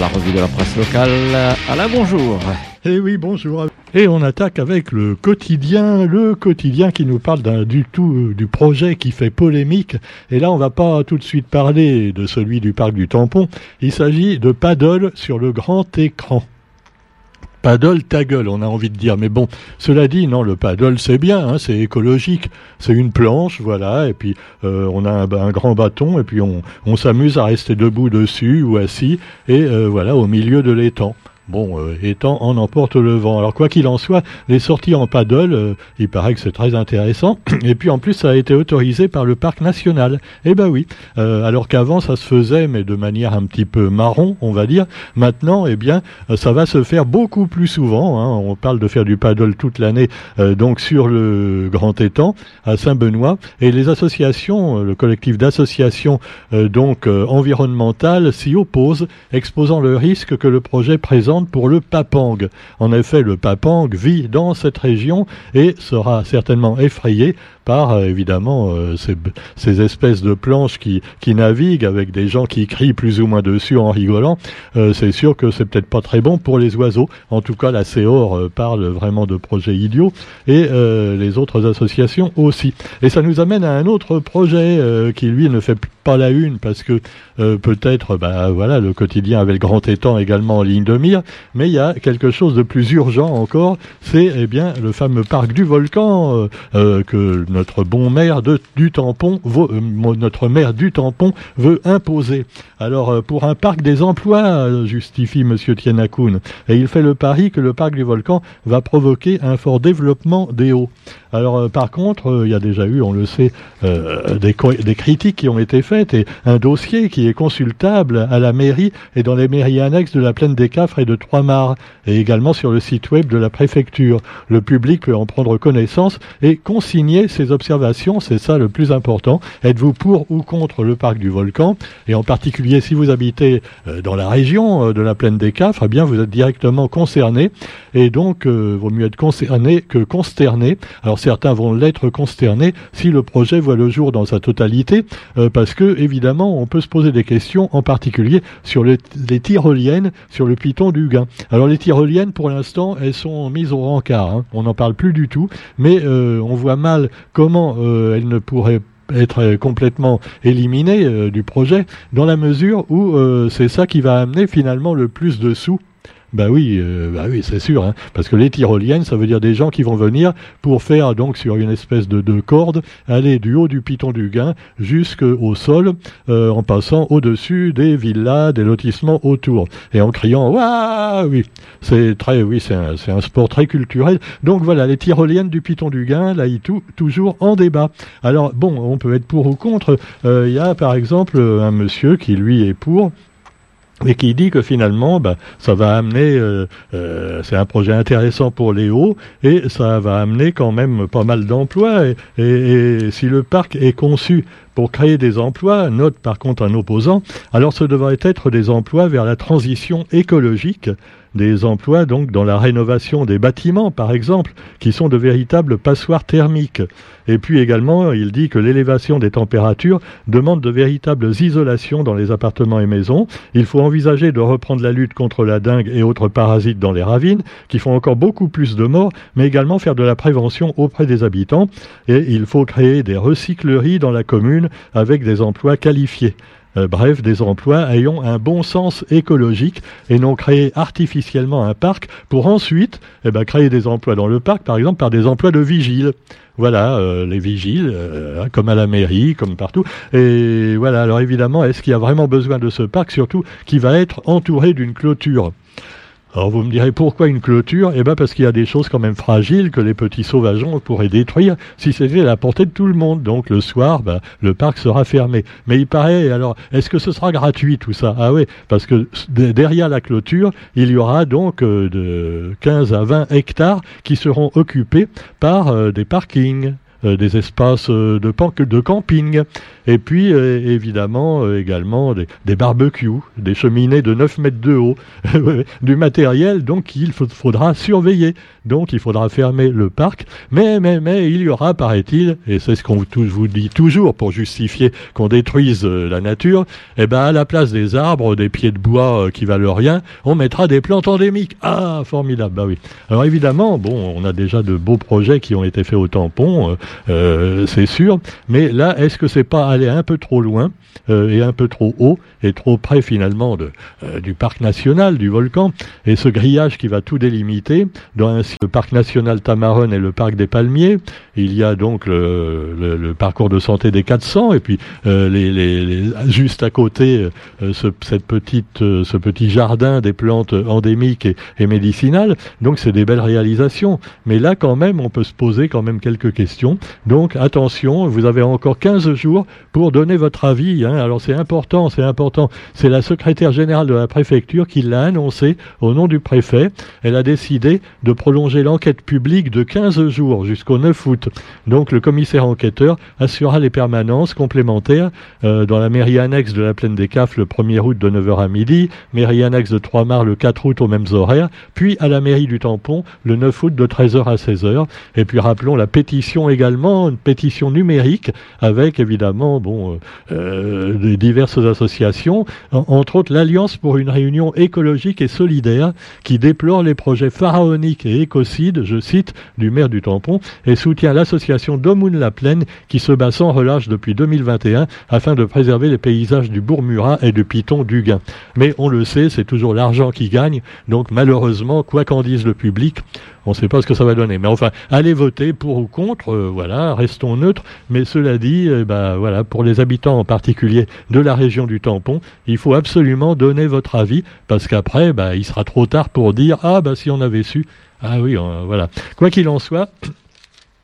la revue de la presse locale. Alain, bonjour. Eh oui, bonjour. Et on attaque avec le quotidien, le quotidien qui nous parle du tout euh, du projet qui fait polémique. Et là, on va pas tout de suite parler de celui du parc du Tampon. Il s'agit de paddle sur le grand écran paddle ta gueule, on a envie de dire. Mais bon, cela dit, non, le paddle c'est bien, hein, c'est écologique, c'est une planche, voilà, et puis euh, on a un, grand bâton, et puis on, s'amuse à rester debout dessus ou assis, et euh, voilà, au milieu de l'étang. Bon, euh, étant en emporte le vent. Alors quoi qu'il en soit, les sorties en paddle, euh, il paraît que c'est très intéressant. Et puis en plus, ça a été autorisé par le parc national. Eh ben oui. Euh, alors qu'avant, ça se faisait, mais de manière un petit peu marron, on va dire. Maintenant, eh bien, ça va se faire beaucoup plus souvent. Hein. On parle de faire du paddle toute l'année, donc sur le grand étang à Saint-Benoît. Et les associations, le collectif d'associations donc environnementales s'y opposent, exposant le risque que le projet présente pour le papang. En effet, le papang vit dans cette région et sera certainement effrayé par euh, évidemment euh, ces, espèces de planches qui, qui naviguent avec des gens qui crient plus ou moins dessus en rigolant. Euh, c'est sûr que c'est peut-être pas très bon pour les oiseaux. En tout cas, la CEOR parle vraiment de projets idiots et les autres associations aussi. Et ça nous amène à un autre projet qui lui ne fait pas la une parce que peut-être bah, voilà le quotidien avait le grand étang également en ligne de mire, mais il y a quelque chose de plus urgent encore, c'est eh bien le fameux parc du volcan que notre bon maire du tampon, euh, notre maire du tampon veut imposer. Alors euh, pour un parc des emplois, euh, justifie Monsieur Tienakoun, et il fait le pari que le parc du volcan va provoquer un fort développement des hauts. Alors par contre, il y a déjà eu, on le sait, des, des, critiques qui ont été faites et un dossier qui est consultable à la mairie et dans les mairies annexes de la plaine des Cafres et de Trois-Mars et également sur le site web de la préfecture. Le public peut en prendre connaissance et consigner ses observations, c'est ça le plus important. Êtes-vous pour ou contre le parc du volcan? Et en particulier, si vous habitez euh, dans la région euh, de la plaine des Cafres, eh bien vous êtes directement concerné. Et donc, euh, vaut mieux être concerné que consterné. Alors certains vont l'être consternés si le projet voit le jour dans sa totalité, parce que évidemment, on peut se poser des questions, en particulier sur les, tyroliennes, sur le piton du Gain. Alors les tyroliennes, pour l'instant, elles sont mises au rencard. Hein. On n'en parle plus du tout, mais on voit mal comment euh, elle ne pourrait être complètement éliminée euh, du projet, dans la mesure où euh, c'est ça qui va amener finalement le plus de sous bah oui, euh, bah oui, c'est sûr, hein. parce que les tyroliennes, ça veut dire des gens qui vont venir pour faire donc sur une espèce de, de corde aller du haut du piton du Gain jusqu'au sol, euh, en passant au-dessus des villas, des lotissements autour, et en criant waouh, oui, c'est très, oui, c'est un, un, sport très culturel. Donc voilà, les tyroliennes du piton du Gain, là, ils tout, toujours en débat. Alors bon, on peut être pour ou contre. Euh, il y a par exemple un monsieur qui lui est pour et qui dit que finalement, bah, ça va amener, euh, euh, c'est un projet intéressant pour les hauts, et ça va amener quand même pas mal d'emplois. Et, et, si le parc est conçu pour créer des emplois, note par contre un opposant, alors ce devrait être des emplois vers la transition écologique, des emplois donc dans la rénovation des bâtiments par exemple, qui sont de véritables passoires thermiques. Et puis également, il dit que l'élévation des températures demande de véritables isolations dans les appartements et maisons. Il faut envisager de reprendre la lutte contre la dengue et autres parasites dans les ravines, qui font encore beaucoup plus de morts, mais également faire de la prévention auprès des habitants. Et il faut créer des recycleries dans la commune avec des emplois qualifiés. Euh, bref, des emplois ayant un bon sens écologique et non créer artificiellement un parc pour ensuite eh ben, créer des emplois dans le parc, par exemple par des emplois de vigiles. Voilà, euh, les vigiles, euh, comme à la mairie, comme partout. Et voilà, alors évidemment, est-ce qu'il y a vraiment besoin de ce parc, surtout qui va être entouré d'une clôture? Alors vous me direz pourquoi une clôture? Eh bien parce qu'il y a des choses quand même fragiles que les petits sauvageons pourraient détruire si c'était à la portée de tout le monde. Donc le soir, ben, le parc sera fermé. Mais il paraît, alors, est-ce que ce sera gratuit tout ça? Ah oui, parce que derrière la clôture, il y aura donc euh, de 15 à 20 hectares qui seront occupés par euh, des parkings. Euh, des espaces euh, de, camping, et puis euh, évidemment également des, barbecues, des cheminées de 9 mètres de haut, du matériel donc qu'il faudra surveiller. Donc il faudra fermer le parc. Mais, mais, mais, il y aura, paraît-il, et c'est ce qu'on vous dit toujours pour justifier qu'on détruise euh, la nature, eh ben, à la place des arbres, des pieds de bois euh, qui valent rien, on mettra des plantes endémiques. Ah, formidable, bah oui. Alors évidemment, bon, on a déjà de beaux projets qui ont été faits au tampon, euh, c'est sûr, mais là, est-ce que c'est pas aller un peu trop loin et un peu trop haut et trop près finalement de, du parc national, du volcan, et ce grillage qui va tout délimiter, dans le parc national Tamarone et le parc des Palmiers, il y a donc le, parcours de santé des 400 et puis euh, juste à côté euh, ce, cette petite, euh, ce petit jardin des plantes endémiques et, et médicinales. Donc c'est des belles réalisations. Mais là quand même on peut se poser quand même quelques questions. Donc attention, vous avez encore 15 jours pour donner votre avis. Hein. Alors c'est important, c'est important. C'est la secrétaire générale de la préfecture qui l'a annoncé au nom du préfet. Elle a décidé de prolonger l'enquête publique de 15 jours jusqu'au 9 août. Donc le commissaire enquêteur assurera les permanences complémentaires euh, dans la mairie annexe de la plaine des Cafs le 1er août de 9h à midi, mairie annexe de Trois-Mars le 4 août aux mêmes horaires, puis à la mairie du Tampon le 9 août de 13h à 16h. Et puis rappelons la pétition également, une pétition numérique avec évidemment bon euh, euh diverses associations, entre autres l'Alliance pour une réunion écologique et solidaire qui déplore les projets pharaoniques et je cite, du maire du Tampon et soutient l'association Domoun la Plaine qui se bat sans relâche depuis 2021 afin de préserver les paysages du Bourg-Murat et du Piton d'Huguin. Mais on le sait, c'est toujours l'argent qui gagne, donc malheureusement, quoi qu'en dise le public, on ne sait pas ce que ça va donner. Mais enfin, allez voter pour ou contre, euh, voilà, restons neutres. Mais cela dit, eh ben, voilà, pour les habitants en particulier de la région du Tampon, il faut absolument donner votre avis, parce qu'après, bah, il sera trop tard pour dire ah bah si on avait su. Ah oui, voilà. Quoi qu'il en soit,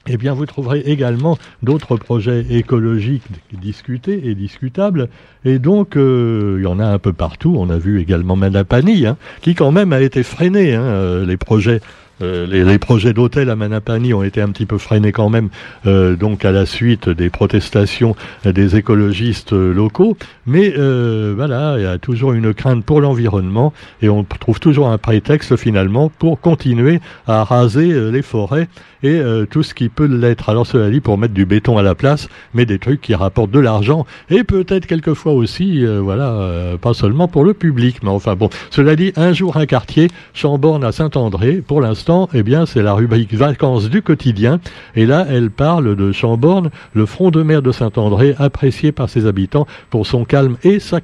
eh bien, vous trouverez également d'autres projets écologiques discutés et discutables. Et donc, euh, il y en a un peu partout. On a vu également Manapani, hein, qui quand même a été freiné. Hein, euh, les projets euh, les, projets d'hôtel à Manapani ont été un petit peu freinés quand même, euh, donc à la suite des protestations des écologistes locaux. Mais euh, voilà, il y a toujours une crainte pour l'environnement et on trouve toujours un prétexte finalement pour continuer à raser les forêts et tout ce qui peut l'être. Alors cela dit, pour mettre du béton à la place, mais des trucs qui rapportent de l'argent et peut-être quelquefois aussi, voilà, pas seulement pour le public, mais enfin bon. Cela dit, un jour un quartier, Chamborne à Saint-André, pour l'instant eh bien, c'est la rubrique Vacances du quotidien. Et là, elle parle de Chamborne, le front de mer de Saint-André, apprécié par ses habitants pour son calme et sa,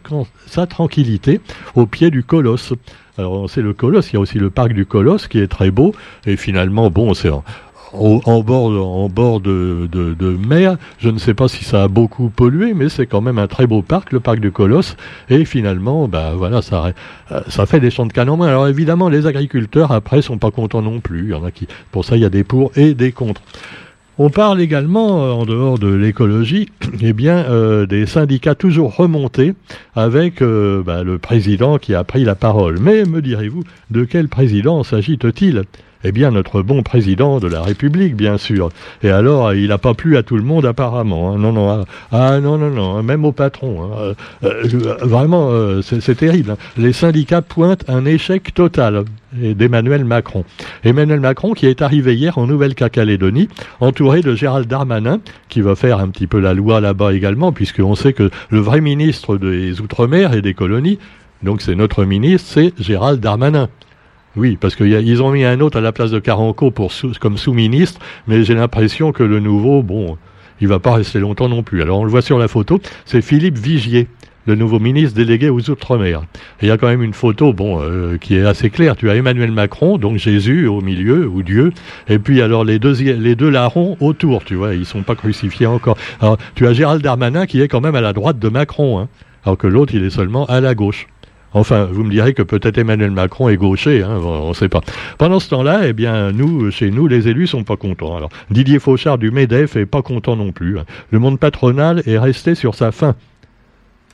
tranquillité au pied du colosse. Alors, c'est le colosse, il y a aussi le parc du colosse qui est très beau. Et finalement, bon, c'est en bord, en bord de, mer. Je ne sais pas si ça a beaucoup pollué, mais c'est quand même un très beau parc, le parc du Colosse. Et finalement, bah voilà, ça, euh, ça fait des champs de canons. Alors évidemment, les agriculteurs après sont pas contents non plus. Il y en a qui, pour ça, il y a des pour et des contre. On parle également, euh, en dehors de l'écologie, eh bien, euh, des syndicats toujours remontés avec bah, le président qui a pris la parole. Mais me direz-vous, de quel président s'agit-il? Eh bien, notre bon président de la République, bien sûr. Et alors, il n'a pas plu à tout le monde, apparemment. Hein. Non, non, ah, ah, non, non, non, même au patron. Hein. Euh, euh, vraiment, euh, c'est terrible. Hein. Les syndicats pointent un échec total d'Emmanuel Macron. Emmanuel Macron qui est arrivé hier en Nouvelle-Calédonie, entouré de Gérald Darmanin, qui va faire un petit peu la loi là-bas également, puisqu'on sait que le vrai ministre des Outre-mer et des colonies, donc c'est notre ministre, c'est Gérald Darmanin. Oui, parce qu'ils ont mis un autre à la place de Caranco pour comme sous-ministre, mais j'ai l'impression que le nouveau, bon, il va pas rester longtemps non plus. Alors on le voit sur la photo, c'est Philippe Vigier, le nouveau ministre délégué aux Outre-mer. Il y a quand même une photo, bon, euh, qui est assez claire. Tu as Emmanuel Macron, donc Jésus au milieu, ou Dieu, et puis alors les deux, les larrons autour, tu vois, ils sont pas crucifiés encore. Alors tu as Gérald Darmanin qui est quand même à la droite de Macron, hein, alors que l'autre il est seulement à la gauche. Enfin, vous me direz que peut-être Emmanuel Macron est gaucher, hein, on ne sait pas. Pendant ce temps-là, eh bien, nous, chez nous, les élus sont pas contents. Alors, Didier Fauchard du MEDEF est pas content non plus. Hein. Le monde patronal est resté sur sa faim.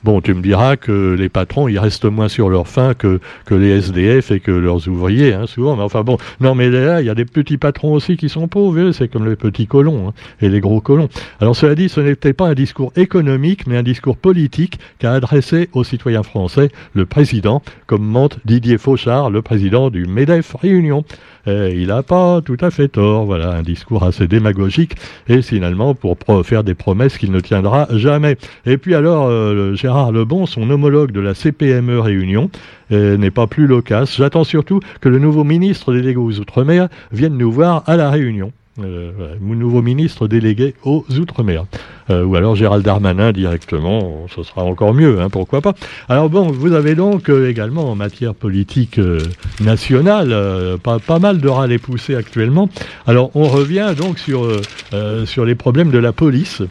Bon, tu me diras que les patrons, ils restent moins sur leur faim que, que les SDF et que leurs ouvriers, hein, souvent. Mais enfin bon, non, mais là, il y a des petits patrons aussi qui sont pauvres, c'est comme les petits colons hein, et les gros colons. Alors cela dit, ce n'était pas un discours économique, mais un discours politique qu'a adressé aux citoyens français le président, comme montre Didier Fauchard, le président du MEDEF Réunion. il n'a pas tout à fait tort, voilà, un discours assez démagogique, et finalement pour faire des promesses qu'il ne tiendra jamais. Et puis alors, euh, Gérard Lebon, son homologue de la CPME Réunion, euh, n'est pas plus loquace. J'attends surtout que le nouveau ministre délégué aux Outre-mer vienne nous voir à la Réunion. Euh, nouveau ministre délégué aux Outre-mer. Euh, ou alors Gérald Darmanin directement, ce sera encore mieux, hein, pourquoi pas. Alors bon, vous avez donc également en matière politique nationale pas, mal de râles poussés actuellement. Alors on revient donc sur, sur les problèmes de la police.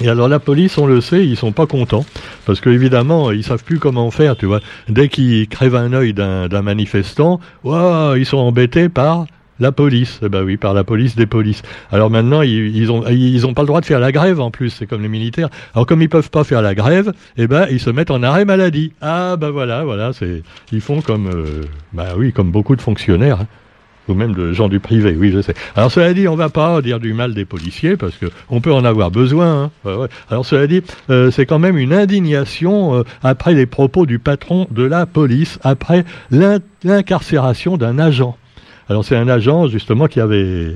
Et alors la police, on le sait, ils sont pas contents parce qu'évidemment, ils savent plus comment faire, tu vois. Dès qu'ils crèvent un œil d'un manifestant, wow, ils sont embêtés par la police, eh ben oui, par la police des polices. Alors maintenant, ils, ils ils ont pas le droit de faire la grève en plus, c'est comme les militaires. Alors comme ils peuvent pas faire la grève, eh ben ils se mettent en arrêt maladie. Ah ben voilà, voilà, ils font comme euh, bah oui, comme beaucoup de fonctionnaires. Hein ou même de gens du privé, oui, je sais. Alors cela dit, on va pas dire du mal des policiers parce que on peut en avoir besoin. Hein. Alors cela dit, euh, c'est quand même une indignation euh, après les propos du patron de la police, après l'incarcération d'un agent. Alors c'est un agent justement qui avait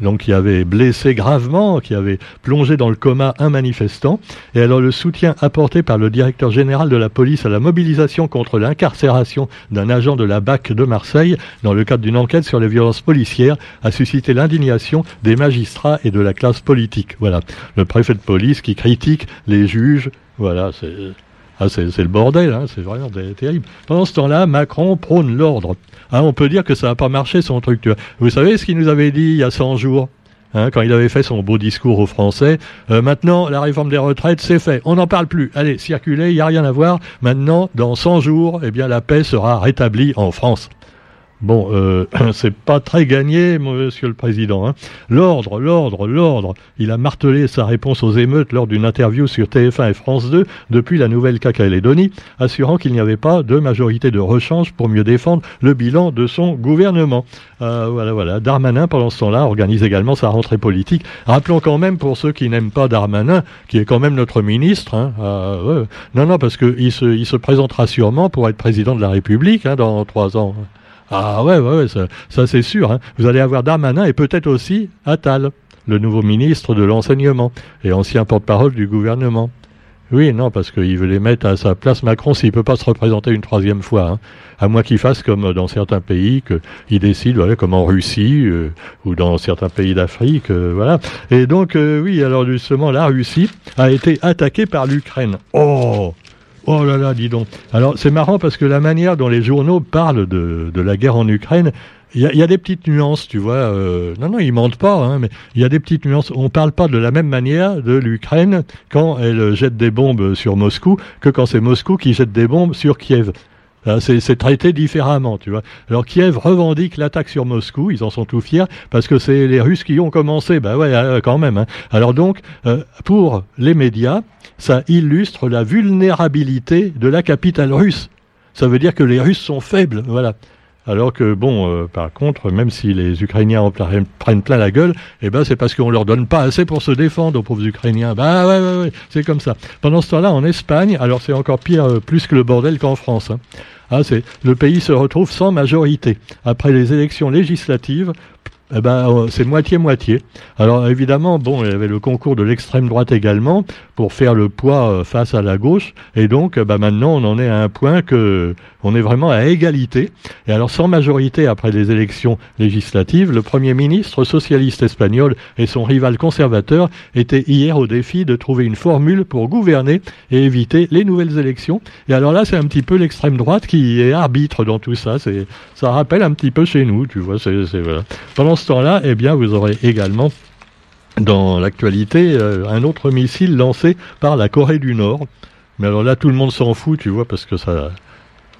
donc qui avait blessé gravement, qui avait plongé dans le coma un manifestant. Et alors le soutien apporté par le directeur général de la police à la mobilisation contre l'incarcération d'un agent de la BAC de Marseille dans le cadre d'une enquête sur les violences policières a suscité l'indignation des magistrats et de la classe politique. Voilà, le préfet de police qui critique les juges. Voilà, ah, c'est le bordel, hein, c'est vraiment terrible. Pendant ce temps-là, Macron prône l'ordre. Hein, on peut dire que ça n'a pas marché son truc. Vous savez ce qu'il nous avait dit il y a 100 jours hein, quand il avait fait son beau discours aux Français. Euh, maintenant, la réforme des retraites, c'est fait. On n'en parle plus. Allez, circulez, il n'y a rien à voir. Maintenant, dans 100 jours, eh bien, la paix sera rétablie en France. Bon, euh, c'est pas très gagné, monsieur le président. Hein. L'ordre, l'ordre, l'ordre. Il a martelé sa réponse aux émeutes lors d'une interview sur TF1 et France 2 depuis la Nouvelle-Calédonie, assurant qu'il n'y avait pas de majorité de rechange pour mieux défendre le bilan de son gouvernement. Euh, voilà, voilà. Darmanin, pendant ce temps-là, organise également sa rentrée politique. Rappelons quand même, pour ceux qui n'aiment pas Darmanin, qui est quand même notre ministre, hein, euh, non, non, parce qu'il se, il se présentera sûrement pour être président de la République hein, dans trois ans. Ah ouais, ouais, ça, c'est sûr. Hein. Vous allez avoir Darmanin et peut-être aussi Attal, le nouveau ministre de l'enseignement et ancien porte-parole du gouvernement. Oui, non, parce qu'il veut les mettre à sa place. Macron, s'il peut pas se représenter une troisième fois, hein. à moins qu'il fasse comme dans certains pays, qu'il décide, voilà, comme en Russie euh, ou dans certains pays d'Afrique, euh, voilà. Et donc, euh, oui, alors justement, la Russie a été attaquée par l'Ukraine. Oh, Oh là là, dis donc. Alors c'est marrant parce que la manière dont les journaux parlent de, la guerre en Ukraine, il y, a des petites nuances, tu vois. Euh, non, non, ils mentent pas, hein, mais il y a des petites nuances. On parle pas de la même manière de l'Ukraine quand elle jette des bombes sur Moscou que quand c'est Moscou qui jette des bombes sur Kiev. C'est traité différemment, tu vois. Alors Kiev revendique l'attaque sur Moscou, ils en sont tout fiers, parce que c'est les Russes qui ont commencé. Ben ouais, euh, quand même. Hein. Alors donc, euh, pour les médias, ça illustre la vulnérabilité de la capitale russe. Ça veut dire que les Russes sont faibles, voilà. Alors que bon, euh, par contre, même si les Ukrainiens en prennent plein la gueule, eh ben c'est parce qu'on leur donne pas assez pour se défendre aux pauvres Ukrainiens. Bah ouais, c'est comme ça. Pendant ce temps-là, en Espagne, alors c'est encore pire, euh, plus que le bordel qu'en France. Hein. Ah, le pays se retrouve sans majorité après les élections législatives eh ben, euh, c'est moitié-moitié. Alors évidemment, bon, il y avait le concours de l'extrême droite également pour faire le poids face à la gauche. Et donc, bah, maintenant, on en est à un point que on est vraiment à égalité. Et alors, sans majorité après les élections législatives, le Premier ministre socialiste espagnol et son rival conservateur étaient hier au défi de trouver une formule pour gouverner et éviter les nouvelles élections. Et alors là, c'est un petit peu l'extrême droite qui est arbitre dans tout ça. C'est, ça rappelle un petit peu chez nous, tu vois. C'est, voilà. Pendant ce temps-là, eh bien, vous aurez également dans l'actualité euh, un autre missile lancé par la Corée du Nord. Mais alors là, tout le monde s'en fout, tu vois, parce que ça.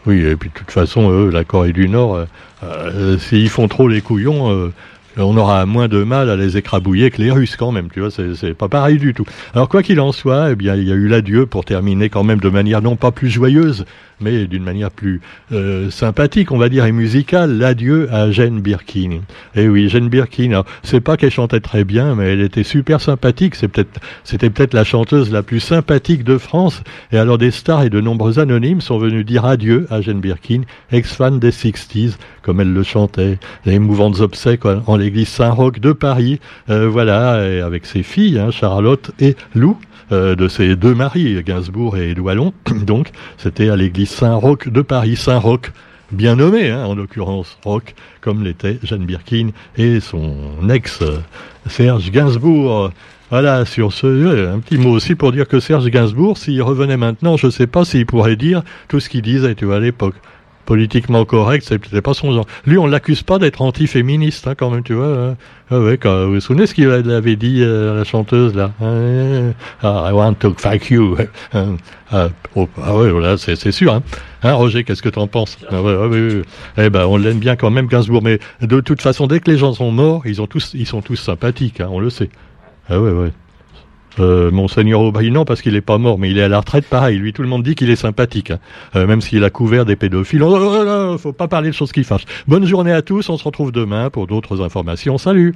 Oui, et puis de toute façon, eux, la Corée du Nord, euh, euh, s'ils font trop les couillons, on aura moins de mal à les écrabouiller que les Russes quand même, tu vois, c'est pas pareil du tout. Alors quoi qu'il en soit, eh bien il y a eu l'adieu pour terminer quand même de manière non pas plus joyeuse, mais d'une manière plus euh, sympathique, on va dire, et musicale, l'adieu à Jane Birkin. Et eh oui, Jane Birkin, c'est pas qu'elle chantait très bien, mais elle était super sympathique, c'était peut-être la chanteuse la plus sympathique de France, et alors des stars et de nombreux anonymes sont venus dire adieu à Jane Birkin, ex-fan des 60s, comme elle le chantait, les mouvantes obsèques en l'église Saint-Roch de Paris, euh, voilà, avec ses filles, hein, Charlotte et Lou, euh, de ses deux maris, Gainsbourg et Douallon. Donc, c'était à l'église Saint-Roch de Paris, Saint-Roch, bien nommé, hein, en l'occurrence, Roch, comme l'était Jeanne Birkin et son ex, Serge Gainsbourg. Voilà, sur ce, un petit mot aussi pour dire que Serge Gainsbourg, s'il revenait maintenant, je ne sais pas s'il pourrait dire tout ce qu'il disait, à l'époque politiquement correct, c'est pas son genre. Lui, on l'accuse pas d'être anti-féministe, hein, quand même, tu vois. Hein. Ah ouais, quand, vous vous souvenez ce qu'il avait dit euh, à la chanteuse, là ah, I want to fuck you. Hein. ah, oh, ah, ouais, voilà, c'est sûr. Hein. hein Roger, qu'est-ce que tu en penses? Ah ouais, ouais, Eh ben, on l'aime bien quand même, Gainsbourg. Mais de toute façon, dès que les gens sont morts, ils, ont tous, ils sont tous sympathiques, hein, on le sait. Ah ouais, ouais. Euh, Monseigneur Aubry, non, parce qu'il n'est pas mort, mais il est à la retraite, pareil. Lui, tout le monde dit qu'il est sympathique, hein. euh, même s'il a couvert des pédophiles. Oh, faut pas parler de choses qui fâchent. Bonne journée à tous, on se retrouve demain pour d'autres informations. Salut